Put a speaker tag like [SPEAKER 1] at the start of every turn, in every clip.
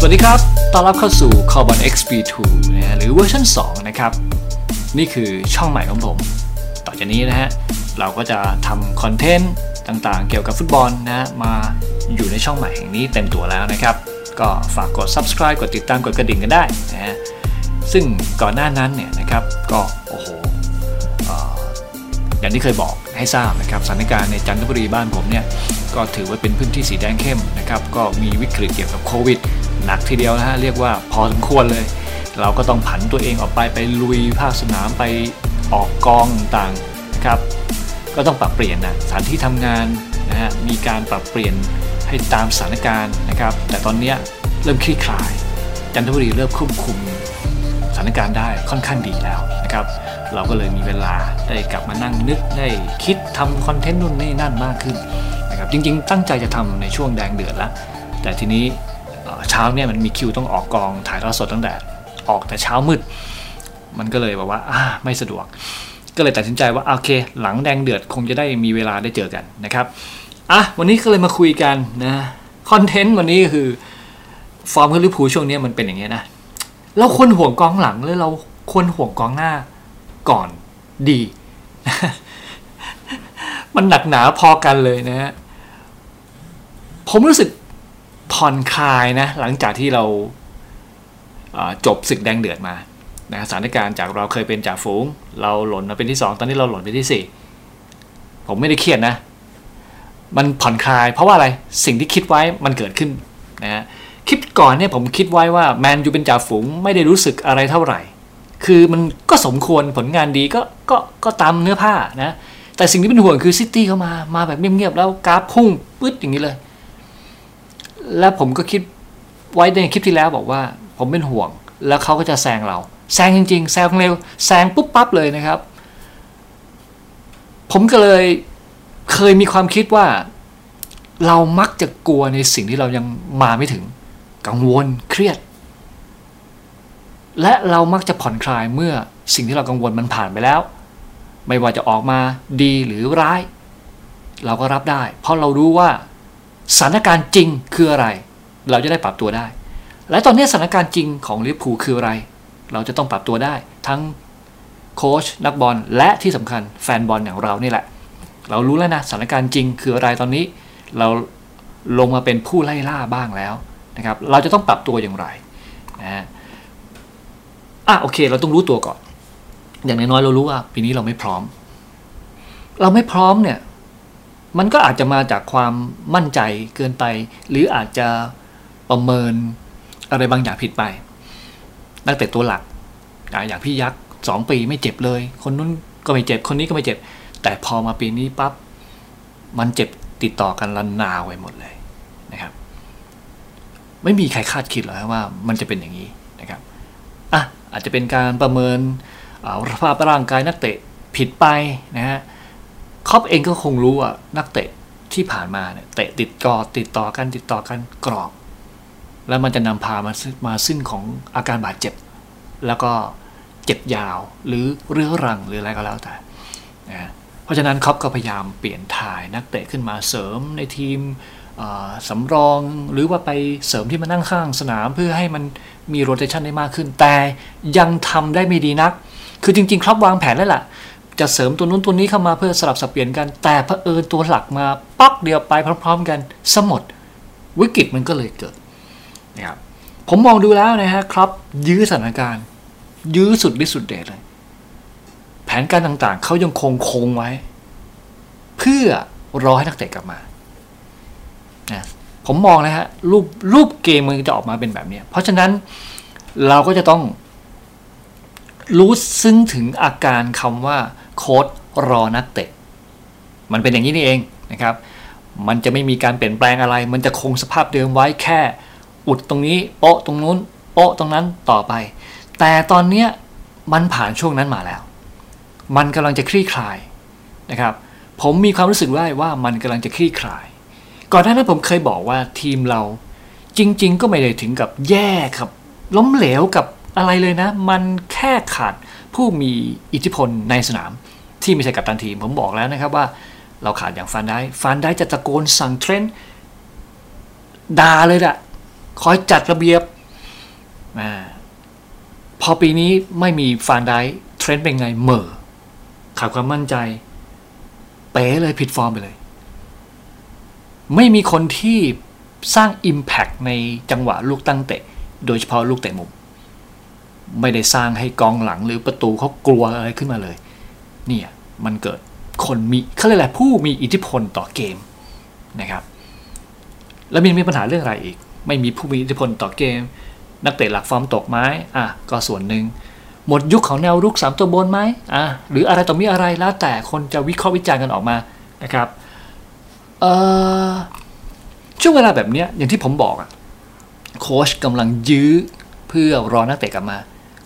[SPEAKER 1] สวัสดีครับ ต้อนรับเข้าสู่ Carbon XP2 นะฮะหรือเวอร์ชัน2 นะครับ นี่คือช่องใหม่ของผม ต่อจากนี้นะฮะ เราก็จะทำคอนเทนต์ต่างๆ เกี่ยวกับฟุตบอลนะ มาอยู่ในช่องใหม่แห่งนี้เต็มตัวแล้วนะครับ ก็ฝากกด subscribe กดติดตามกดกระดิ่งกันได้นะฮะ ซึ่งก่อนหน้านั้นเนี่ยนะครับ ก็โอ้โหอย่างที่เคยบอกให้ทราบนะครับสถานการณ์ในจันทบุรีบ้านผมเนี่ยก็ถือว่าเป็นพื้นที่สีแดงเข้มนะครับก็มีวิกฤตเกี่ยวกับโควิด หนักทีเดียวนะฮะเรียกว่าพอสมควรเลย เราก็ต้องผันตัวเองออกไปไปลุยภาคสนามไปออกกองต่างนะครับ ก็ต้องปรับเปลี่ยนนะสถานที่ทำงานนะฮะมีการปรับเปลี่ยนให้ตามสถานการณ์นะครับ แต่ตอนนี้เริ่มคลี่คลาย จันทบุรีเริ่มควบคุมสถานการณ์ได้ค่อนข้างดีแล้วนะครับ เราก็เลยมีเวลาได้กลับมานั่งนึกได้คิดทำคอนเทนต์นู่นนี่นั่นมากขึ้นนะครับจริงๆ ตั้งใจจะทำในช่วงแดงเดือดแล้วแต่ทีนี้ เช้าเนี่ยมันมีคิวต้องออกกองถ่ายทอดสดตั้งแต่ออกแต่เช้ามืด มันก็เลยแบบว่าอ่าไม่สะดวก ก็เลยตัดสินใจว่าโอเค หลังแดงเดือดคงจะได้มีเวลาได้เจอกันนะครับอะวันนี้ก็เลยมาคุยกันนะคอนเทนต์วันนี้ก็คือฟอร์มของลิพูช่วงนี้มันเป็นอย่างเงี้ยนะเราควรห่วงกองหลังหรือเราควรห่วงกองหน้าก่อนดี มันหนักหนาพอกันเลยนะฮะผมรู้สึก ผ่อนคลายนะหลังจากที่เราเอ่อจบศึกแดงเดือดมานะสถานการณ์จากเราเคยเป็นจ่าฝูง เราหล่นมาเป็นที่สองตอนนี้เราหล่นเป็นที่สี่ผมไม่ได้เครียดนะ มันผ่อนคลาย เพราะว่าอะไรสิ่งที่คิดไว้มันเกิดขึ้นนะฮะคลิปก่อนเนี่ยผมคิดไว้ว่าแมนยูเป็นจ่าฝูงไม่ได้รู้สึกอะไรเท่าไหร่ คือมันก็สมควรผลงานดีก็ก็ก็ตามเนื้อผ้านะแต่สิ่งที่เป็นห่วงคือซิตี้เข้ามามาแบบเงียบๆแล้วกราฟพุ่งปึ๊ดอย่างนี้เลย แล้วผมก็คิดไว้ในคลิปที่แล้วบอกว่า ผมเป็นห่วง แล้วเขาก็จะแซงเรา แซงจริง ๆ แซงเร็วแซงปุ๊บปั๊บเลยนะครับ ผมก็เลยเคยมีความคิดว่า เรามักจะกลัวในสิ่งที่เรายังมาไม่ถึง กังวลเครียด และเรามักจะผ่อนคลายเมื่อสิ่งที่เรากังวลมันผ่านไปแล้ว ไม่ว่าจะออกมาดีหรือร้าย เราก็รับได้ เพราะเรารู้ว่า สถานการณ์จริงคืออะไร เราจะได้ปรับตัวได้ และตอนนี้สถานการณ์จริงของลิเวอร์พูลคืออะไร เราจะต้องปรับตัวได้ ทั้งโค้ชนักบอลและที่สำคัญแฟนบอลอย่างเรานี่แหละ เรารู้แล้วนะสถานการณ์จริงคืออะไรตอนนี้ เราลงมาเป็นผู้ไล่ล่าบ้างแล้วนะครับ เราจะต้องปรับตัวอย่างไรนะฮะอะโอเค เราต้องรู้ตัวก่อน อย่างน้อยๆเรารู้ว่าปีนี้เราไม่พร้อม เราไม่พร้อมเนี่ย มันก็อาจจะมาจากความมั่นใจเกินไป หรืออาจจะประเมินอะไรบางอย่างผิดไป นักเตะตัวหลัก อย่างพี่ยักษ์สองปีไม่เจ็บเลย คนนู้นก็ไม่เจ็บ คนนี้ก็ไม่เจ็บ แต่พอมาปีนี้ปั๊บมันเจ็บติดต่อกันรันนาวไปหมดเลยนะครับ ไม่มีใครคาดคิดหรอกว่ามันจะเป็นอย่างนี้นะครับอะอาจจะเป็นการประเมินสภาพร่างกายนักเตะผิดไปนะฮะ ครอปเองก็คงรู้ว่านักเตะที่ผ่านมาเนี่ยเตะติดกอติดต่อกันติดต่อกันกรอบ แล้วมันจะนำพามามาซึ่งของอาการบาดเจ็บ แล้วก็เจ็บยาวหรือเรื้อรังหรืออะไรก็แล้วแต่นะฮะเพราะฉะนั้นครอปก็พยายามเปลี่ยนถ่ายนักเตะขึ้นมาเสริมในทีมสำรองหรือว่าไปเสริมที่มานั่งข้างสนามเพื่อให้มันมีโรเตชันได้มากขึ้น แต่ยังทำได้ไม่ดีนัก คือจริงๆ ครับวางแผนแล้วล่ะ จะเสริมตัวนู้นตัวนี้เข้ามาเพื่อสลับสับเปลี่ยนกัน แต่เผอิญตัวหลักมาป๊อกเดียวไปพร้อม ๆ กันสมดวิกฤตมันก็เลยเกิดนะครับผมมองดูแล้วนะฮะครับยื้อสถานการณ์ ยื้อสุดฤทธิ์สุดเดชเลย แผนการต่างๆ เขายังคงคงไว้ เพื่อรอให้นักเตะกลับมานะผมมองนะฮะรูปรูปเกมมันจะออกมาเป็นแบบนี้ เพราะฉะนั้นเราก็จะต้อง รู้ซึ้งถึงอาการคำว่าโค้ดรอนักเตะ มันเป็นอย่างนี้นี่เองนะครับ มันจะไม่มีการเปลี่ยนแปลงอะไร มันจะคงสภาพเดิมไว้แค่ อุดตรงนี้โปะตรงนู้นโปะตรงนั้นต่อไป แต่ตอนเนี้ยมันผ่านช่วงนั้นมาแล้ว มันกำลังจะคลี่คลายนะครับ ผมมีความรู้สึกได้ว่ามันกำลังจะคลี่คลาย ก่อนหน้านั้นผมเคยบอกว่าทีมเราจริง ๆ ก็ไม่ได้ถึงกับแย่ครับ ล้มเหลวกับ อะไรเลยนะ มันแค่ขาดผู้มีอิทธิพลในสนาม ที่ไม่ใช่กัปตันทีม ผมบอกแล้วนะครับว่า เราขาดอย่างฟานได้ฟานได้จะตะโกนสั่งเทรนด์ด่าเลยอะคอยจัดระเบียบอพอปีนี้ไม่มีฟานได้เทรนด์เป็นไงเหม่อขาดความมั่นใจ เป๋เลยผิดฟอร์มไปเลย ไม่มีคนที่สร้าง Impact ในจังหวะลูกตั้งเตะ โดยเฉพาะลูกเตะมุม ไม่ได้สร้างให้กองหลังหรือประตูเขากลัวอะไรขึ้นมาเลย เนี่ยมันเกิดคนมีเขาเรียกอะไรผู้มีอิทธิพลต่อเกมนะครับ แล้วมีมีปัญหาเรื่องอะไรอีก ไม่มีผู้มีอิทธิพลต่อเกม นักเตะหลักฟอร์มตกไหมอะก็ส่วนหนึ่งหมดยุคของแนวรุกสามตัวบนไหมอะหรืออะไรต่อมีอะไรแล้วแต่คนจะวิเคราะห์วิจารณ์กันออกมานะครับเอ่อช่วงเวลาแบบนี้อย่างที่ผมบอกอะโค้ชกำลังยื้อเพื่อรอนักเตะกลับมา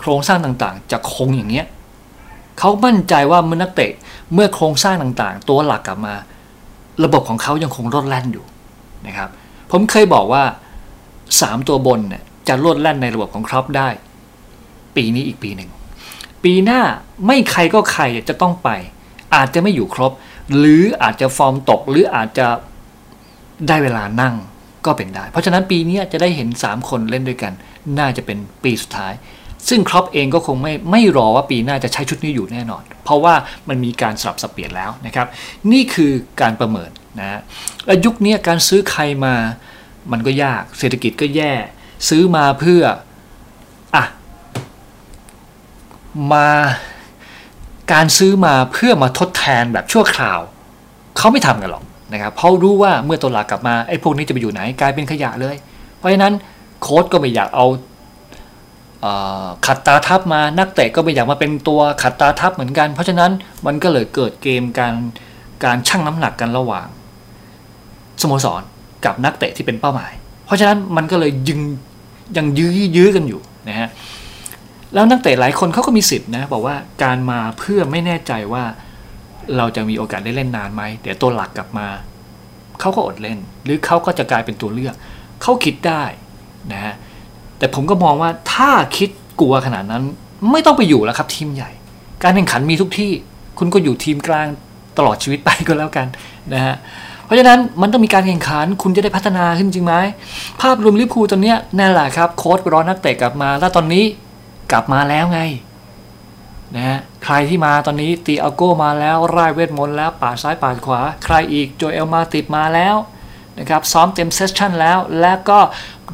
[SPEAKER 1] โครงสร้างต่างๆ จะคงอย่างเนี้ยเขามั่นใจว่าเมื่อนักเตะเมื่อโครงสร้างต่างๆ ตัวหลักกลับมา ระบบของเขายังคงรดแล่นอยู่นะครับ ผมเคยบอกว่า 3 ตัวบนเนี่ยจะรดแล่นในระบบของครอปได้ ปีนี้อีกปีหนึ่งปีหน้าไม่ใครก็ใครจะต้องไป อาจจะไม่อยู่ครบ หรืออาจจะฟอร์มตกหรืออาจจะได้เวลานั่งก็เป็นได้ เพราะฉะนั้นปีนี้จะได้เห็น 3 คนเล่นด้วยกัน น่าจะเป็นปีสุดท้าย ซึ่งครอปเองก็คงไม่ไม่รอว่าปีหน้าจะใช้ชุดนี้อยู่แน่นอน เพราะว่ามันมีการสลับสับเปลี่ยนแล้วนะครับ นี่คือการประเมินนะและยุคนี้การซื้อใครมามันก็ยากเศรษฐกิจก็แย่ ซื้อมาเพื่ออะมาการซื้อมาเพื่อมาทดแทนแบบชั่วคราว เขาไม่ทำกันหรอกนะครับเพราะรู้ว่าเมื่อตัวหลักกลับมาไอ้พวกนี้จะไปอยู่ไหนกลายเป็นขยะเลย เพราะฉะนั้นโค้ดก็ไม่อยากเอา ขัดตาทับมานักเตะก็ไม่อยากมาเป็นตัวขัดตาทับเหมือนกัน เพราะฉะนั้นมันก็เลยเกิดเกมการการชั่งน้ำหนักกันระหว่างสโมสรกับนักเตะที่เป็นเป้าหมาย เพราะฉะนั้นมันก็เลยยึงยังยื้อยื้อกันอยู่นะฮะแล้วนักเตะหลายคนเขาก็มีสิทธิ์นะบอกว่าการมาเพื่อไม่แน่ใจว่าเราจะมีโอกาสได้เล่นนานไหมเดี๋ยวตัวหลักกลับมาเขาก็อดเล่น หรือเขาก็จะกลายเป็นตัวเลือกเขาคิดได้นะฮะ แต่ผมก็มองว่าถ้าคิดกลัวขนาดนั้น ไม่ต้องไปอยู่แล้วครับ ทีมใหญ่ การแข่งขันมีทุกที่ คุณก็อยู่ทีมกลางตลอดชีวิตไปก็แล้วกันนะฮะเพราะฉะนั้นมันต้องมีการแข่งขันคุณจะได้พัฒนาขึ้นจริงไหมภาพรวมลิปูตอนนี้นั่นแหละครับโค้ชรอนักเตะกลับมา แล้วตอนนี้กลับมาแล้วไงนะฮะใครที่มาตอนนี้ติอาโก้มาแล้วร่ายเวทมนต์แล้วปาดซ้ายปาดขวา ใครอีกโจเอลมาติปมาแล้วนะครับซ้อมเต็ม session แล้ว และก็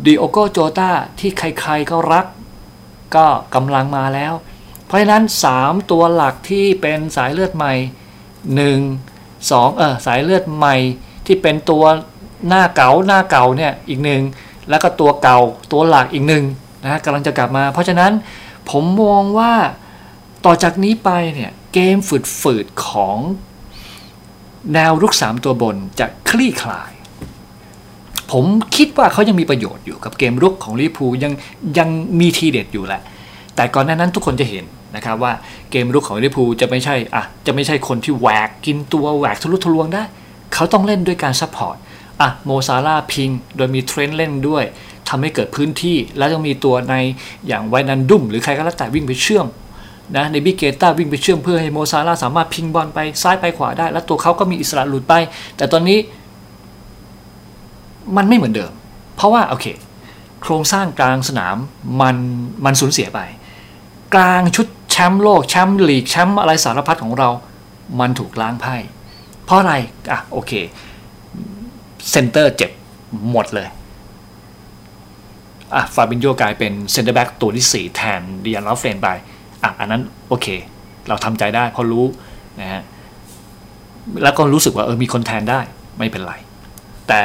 [SPEAKER 1] ดิโอโกโจตาที่ใครๆก็รัก ก็กำลังมาแล้ว เพราะฉะนั้น 3 ตัวหลักที่เป็นสายเลือดใหม่ 1 2เออสายเลือดใหม่ที่เป็นตัวหน้าเก่าหน้าเก่าเนี่ยอีกหนึ่งแล้วก็ตัวเก่าตัวหลักอีกหนึ่งนะกำลังจะกลับมา เพราะฉะนั้นผมมองว่าต่อจากนี้ไปเนี่ยเกมฝืดๆของแนวรุกสามตัวบนจะคลี่คลาย ผมคิดว่าเขายังมีประโยชน์อยู่กับเกมรุกของลิพูยังยังมีทีเด็ดอยู่แหละ แต่ก่อนหน้านั้นทุกคนจะเห็นนะครับว่าเกมรุกของลิพูจะไม่ใช่อะจะไม่ใช่คนที่แหวกกินตัวแหวกทะลุทะลวงได้ เขาต้องเล่นด้วยการ support อะโมซาล่าห์พิง โดยมีเทรนต์เล่นด้วยทำให้เกิดพื้นที่แล้วต้องมีตัวในอย่างไวนัลดุมหรือใครก็แล้วแต่วิ่งไปเชื่อมนะนาบีเกอิต้าวิ่งไปเชื่อมเพื่อให้โมซาล่าห์สามารถพิงบอลไปซ้ายไปขวาได้ แล้วตัวเขาก็มีอิสระหลุดไป แต่ตอนนี้ มันไม่เหมือนเดิม เพราะว่าโอเค โครงสร้างกลางสนามมันมันสูญเสียไป กลางชุดแชมป์โลกแชมป์ลีกแชมป์อะไรสารพัดของเรา มันถูกล้างไพ่ เพราะอะไรอะโอเคเซนเตอร์เจ็บหมดเลยอะฟาบินโยกลายเป็นเซนเตอร์แบ็กตัวที่ 4 แทนเดยันลอฟเรนไปอะอันนั้นโอเค เราทำใจได้เพราะรู้นะฮะแล้วก็รู้สึกว่าเออมีคนแทนได้ไม่เป็นไร แต่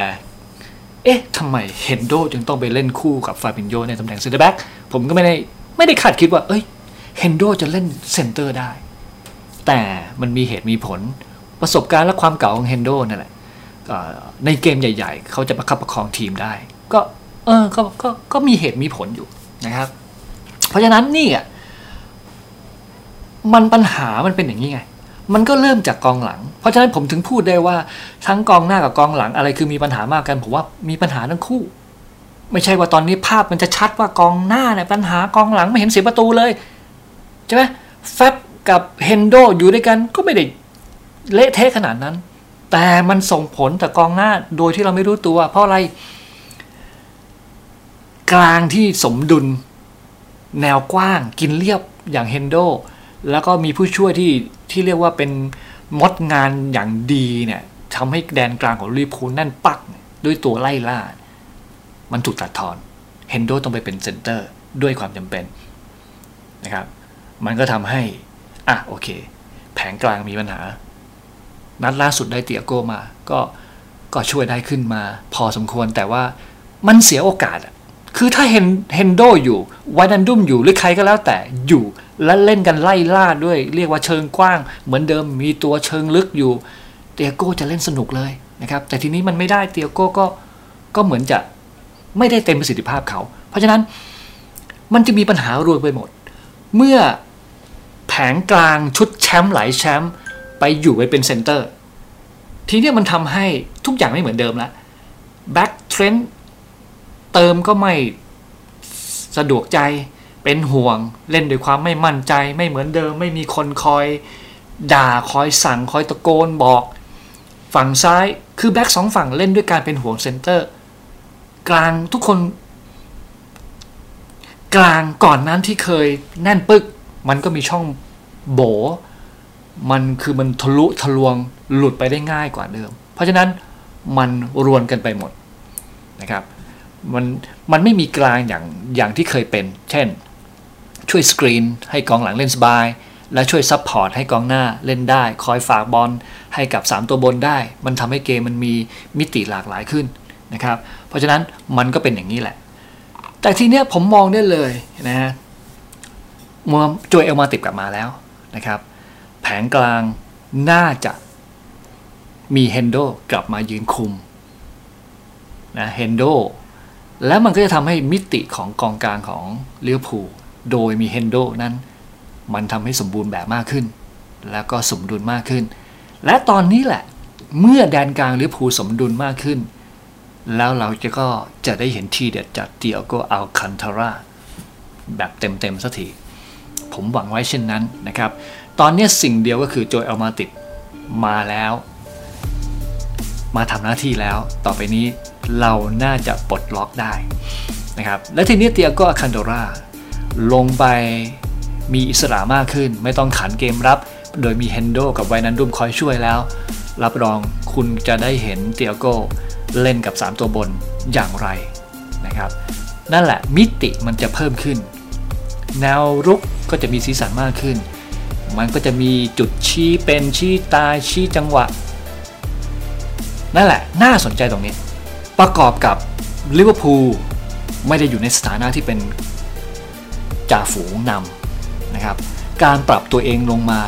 [SPEAKER 1] เอ๊ะทำไมเฮนโดจึงต้องไปเล่นคู่กับฟาบินโยในตำแหน่งเซนเตอร์แบ็กผมก็ไม่ได้ไม่ได้คาดคิดว่า เอ้ยเฮนโดจะเล่นเซนเตอร์ได้ แต่มันมีเหตุมีผลประสบการณ์และความเก่าของเฮนโดนั่นแหละในเกมใหญ่ ๆ เขาจะประคับประคองทีมได้ ก็เออก็ก็ก็มีเหตุมีผลอยู่นะครับ เพราะฉะนั้นนี่อะมันปัญหามันเป็นอย่างนี้ไง มันก็เริ่มจากกองหลัง เพราะฉะนั้นผมถึงพูดได้ว่าทั้งกองหน้ากับกองหลังอะไรคือมีปัญหามากกันผมว่ามีปัญหาทั้งคู่ ไม่ใช่ว่าตอนนี้ภาพมันจะชัดว่ากองหน้าเนี่ยปัญหากองหลังไม่เห็นเสียประตูเลยใช่ไหมแฟบกับเฮนโดอยู่ด้วยกันก็ไม่ได้เละเทะขนาดนั้น แต่มันส่งผลต่อกองหน้าโดยที่เราไม่รู้ตัว เพราะอะไร กลางที่สมดุล แนวกว้างกินเรียบอย่างเฮนโด แล้วก็มีผู้ช่วยที่ที่เรียกว่าเป็นมดงานอย่างดีเนี่ยทำให้แดนกลางของลิเวอร์พูลแน่นปึกด้วยตัวไล่ล่า มันถูกตัดทอน เฮนโดต้องไปเป็นเซนเตอร์ด้วยความจำเป็นนะครับ มันก็ทำให้ อะโอเค แผงกลางมีปัญหา นัดล่าสุดได้ติอาโกมา ก็ก็ช่วยได้ขึ้นมา พอสมควรแต่ว่ามันเสียโอกาสอะคือถ้าเฮนเฮนโดอยู่วานันดุมอยู่หรือใครก็แล้วแต่อยู่ และเล่นกันไล่ล่าด้วย เรียกว่าเชิงกว้าง เหมือนเดิมมีตัวเชิงลึกอยู่ เตียโก้จะเล่นสนุกเลยนะครับ แต่ทีนี้มันไม่ได้เตียโก้ก็ก็เหมือนจะไม่ได้เต็มประสิทธิภาพเขา เพราะฉะนั้นมันจะมีปัญหารวมไปหมด เมื่อแผงกลางชุดแชมป์หลายแชมป์ไปอยู่ไปเป็นเซนเตอร์ ทีนี้มันทำให้ทุกอย่างไม่เหมือนเดิมแล้วแบ็กเทรนต์เติมก็ไม่สะดวกใจ เป็นห่วงเล่นด้วยความไม่มั่นใจไม่เหมือนเดิม ไม่มีคนคอย ด่าคอยสั่งคอยตะโกนบอก ฝั่งซ้ายคือแบ็กสองฝั่งเล่นด้วยการเป็นห่วงเซนเตอร์ กลางทุกคน กลางก่อนนั้นที่เคยแน่นปึก มันก็มีช่องโบ๋ มันคือมันทะลุทะลวงหลุดไปได้ง่ายกว่าเดิม เพราะฉะนั้นมันรวนกันไปหมดนะครับมันมันไม่มีกลางอย่างอย่างที่เคยเป็น เช่น ช่วยสกรีนให้กองหลังเล่นสบาย และช่วย support ให้กองหน้าเล่นได้ คอยฝากบอลให้กับ 3 ตัวบนได้ มันทำให้เกมมันมีมิติหลากหลายขึ้นนะครับ เพราะฉะนั้นมันก็เป็นอย่างนี้แหละ แต่ทีเนี้ยผมมองได้เลยนะฮะมัวจวยเอลมาติดกลับมาแล้วนะครับ แผงกลางน่าจะมีเฮนโดกลับมายืนคุมนะเฮนโดแล้วมันก็จะทำให้มิติของกองกลางของเลี้ยวผู โดยมีเฮนโดนั้น มันทำให้สมบูรณ์แบบมากขึ้น แล้วก็สมดุลมากขึ้น และตอนนี้แหละ เมื่อแดนกลางเลี้ยวผูสมดุลมากขึ้น แล้วเราจะก็จะได้เห็นทีเด็ดจากเตียโกอัลคันทาราแบบเต็มๆสักทีผมหวังไว้เช่นนั้นนะครับ ตอนนี้สิ่งเดียวก็คือโจยอัลมาติดมาแล้ว มาทำหน้าที่แล้ว ต่อไปนี้เราน่าจะปลดล็อกได้นะครับ และทีนี้เตียก็คันโดรา ลงไปมีอิสระมากขึ้น ไม่ต้องขันเกมรับ โดยมีเฮนโดกับไวนันดุมคอยช่วยแล้ว รับรองคุณจะได้เห็นเตียโกเล่นกับ 3 ตัวบนอย่างไรนะครับ นั่นแหละมิติมันจะเพิ่มขึ้น แนวรุกก็จะมีสีสันมากขึ้น มันก็จะมีจุดชี้เป็นชี้ตายชี้จังหวะ นั่นแหละน่าสนใจตรงนี้ ประกอบกับลิเวอร์พูลไม่ได้อยู่ในสถานะที่เป็น จ่าฝูงนำนะครับ การปรับตัวเองลงมา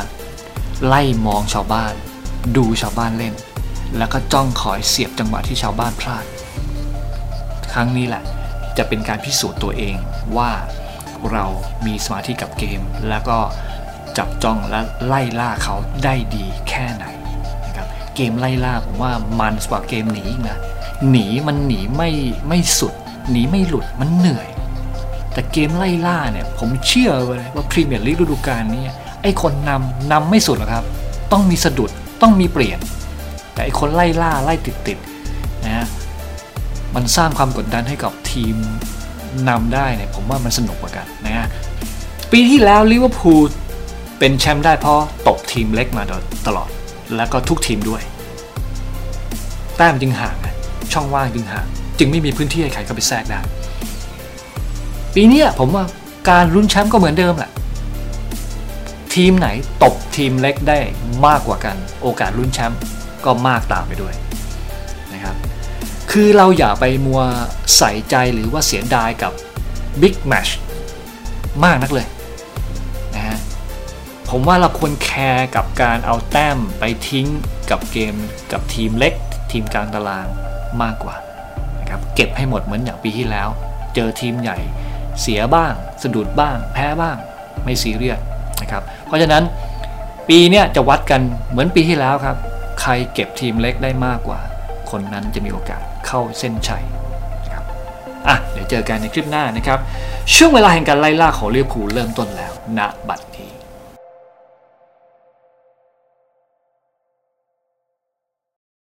[SPEAKER 1] ไล่มองชาวบ้าน ดูชาวบ้านเล่น แล้วก็จ้องคอยเสียบจังหวะที่ชาวบ้านพลาด ครั้งนี้แหละจะเป็นการพิสูจน์ตัวเองว่าเรามีสมาธิกับเกม แล้วก็จับจ้องและไล่ล่าเขาได้ดีแค่ไหนนะครับเกมไล่ล่าผมว่ามันกว่าเกมหนีนะหนีมันหนีไม่ไม่สุด หนีไม่หลุดมันเหนื่อย แต่เกมไล่ล่าเนี่ยผมเชื่อเลยว่าพรีเมียร์ลีกฤดูกาลนี้ไอ้คนนำนำไม่สุดหรอกครับ ต้องมีสะดุดต้องมีเปลี่ยน แต่ไอ้คนไล่ล่าไล่ติดติดนะฮะมันสร้างความกดดันให้กับทีมนำได้เนี่ยผมว่ามันสนุกกว่ากันนะฮะปีที่แล้วลิเวอร์พูลเป็นแชมป์ได้เพราะตกทีมเล็กมาตลอด แล้วก็ทุกทีมด้วย แต้มจึงห่างช่องว่างจึงห่าง จึงไม่มีพื้นที่ให้ใครเข้าไปแทรกได้ ปีนี้ผมว่าการลุ้นแชมป์ก็เหมือนเดิมแหละทีมไหนตบทีมเล็กได้มากกว่ากัน โอกาสลุ้นแชมป์ก็มากตามไปด้วยนะครับคือเราอย่าไปมัวใส่ใจหรือว่าเสียดายกับบิ๊กแมชมากนักเลยนะฮะผมว่าเราควรแคร์กับการเอาแต้มไปทิ้งกับเกมกับทีมเล็ก ทีมกลางตารางมากกว่านะครับเก็บให้หมดเหมือนอย่างปีที่แล้ว เจอทีมใหญ่ เสียบ้าง สะดุดบ้าง แพ้บ้าง ไม่ซีเรียสนะครับ เพราะฉะนั้นปีนี้จะวัดกันเหมือนปีที่แล้วครับ ใครเก็บทีมเล็กได้มากกว่า คนนั้นจะมีโอกาสเข้าเส้นชัยนะครับอะเดี๋ยวเจอกันในคลิปหน้านะครับ ช่วงเวลาแห่งการไล่ล่าของเรียบผูเริ่มต้นแล้วณบัดนี้